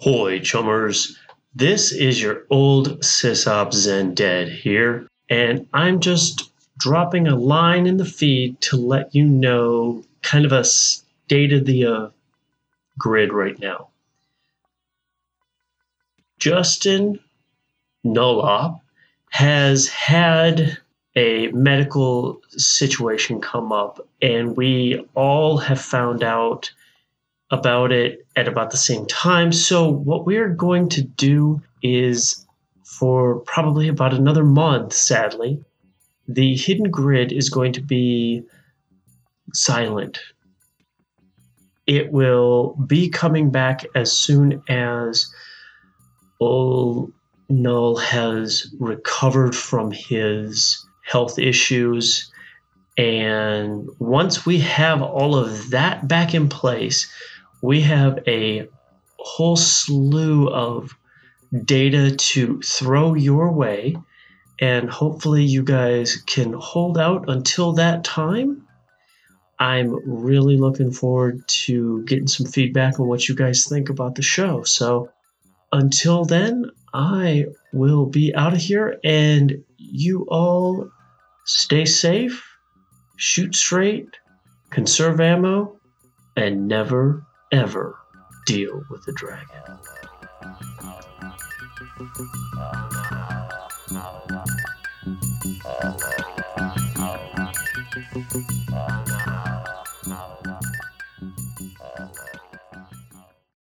Hoy, chummers. This is your old sysop Zen Dead here, and I'm just dropping a line in the feed to let you know kind of a state of the uh, grid right now. Justin Nolop has had a medical situation come up, and we all have found out about it at about the same time. So, what we're going to do is for probably about another month, sadly, the hidden grid is going to be silent. It will be coming back as soon as Ol Null has recovered from his health issues. And once we have all of that back in place, we have a whole slew of data to throw your way. And hopefully, you guys can hold out until that time. I'm really looking forward to getting some feedback on what you guys think about the show. So, until then, I will be out of here, and you all stay safe, shoot straight, conserve ammo, and never ever deal with a dragon.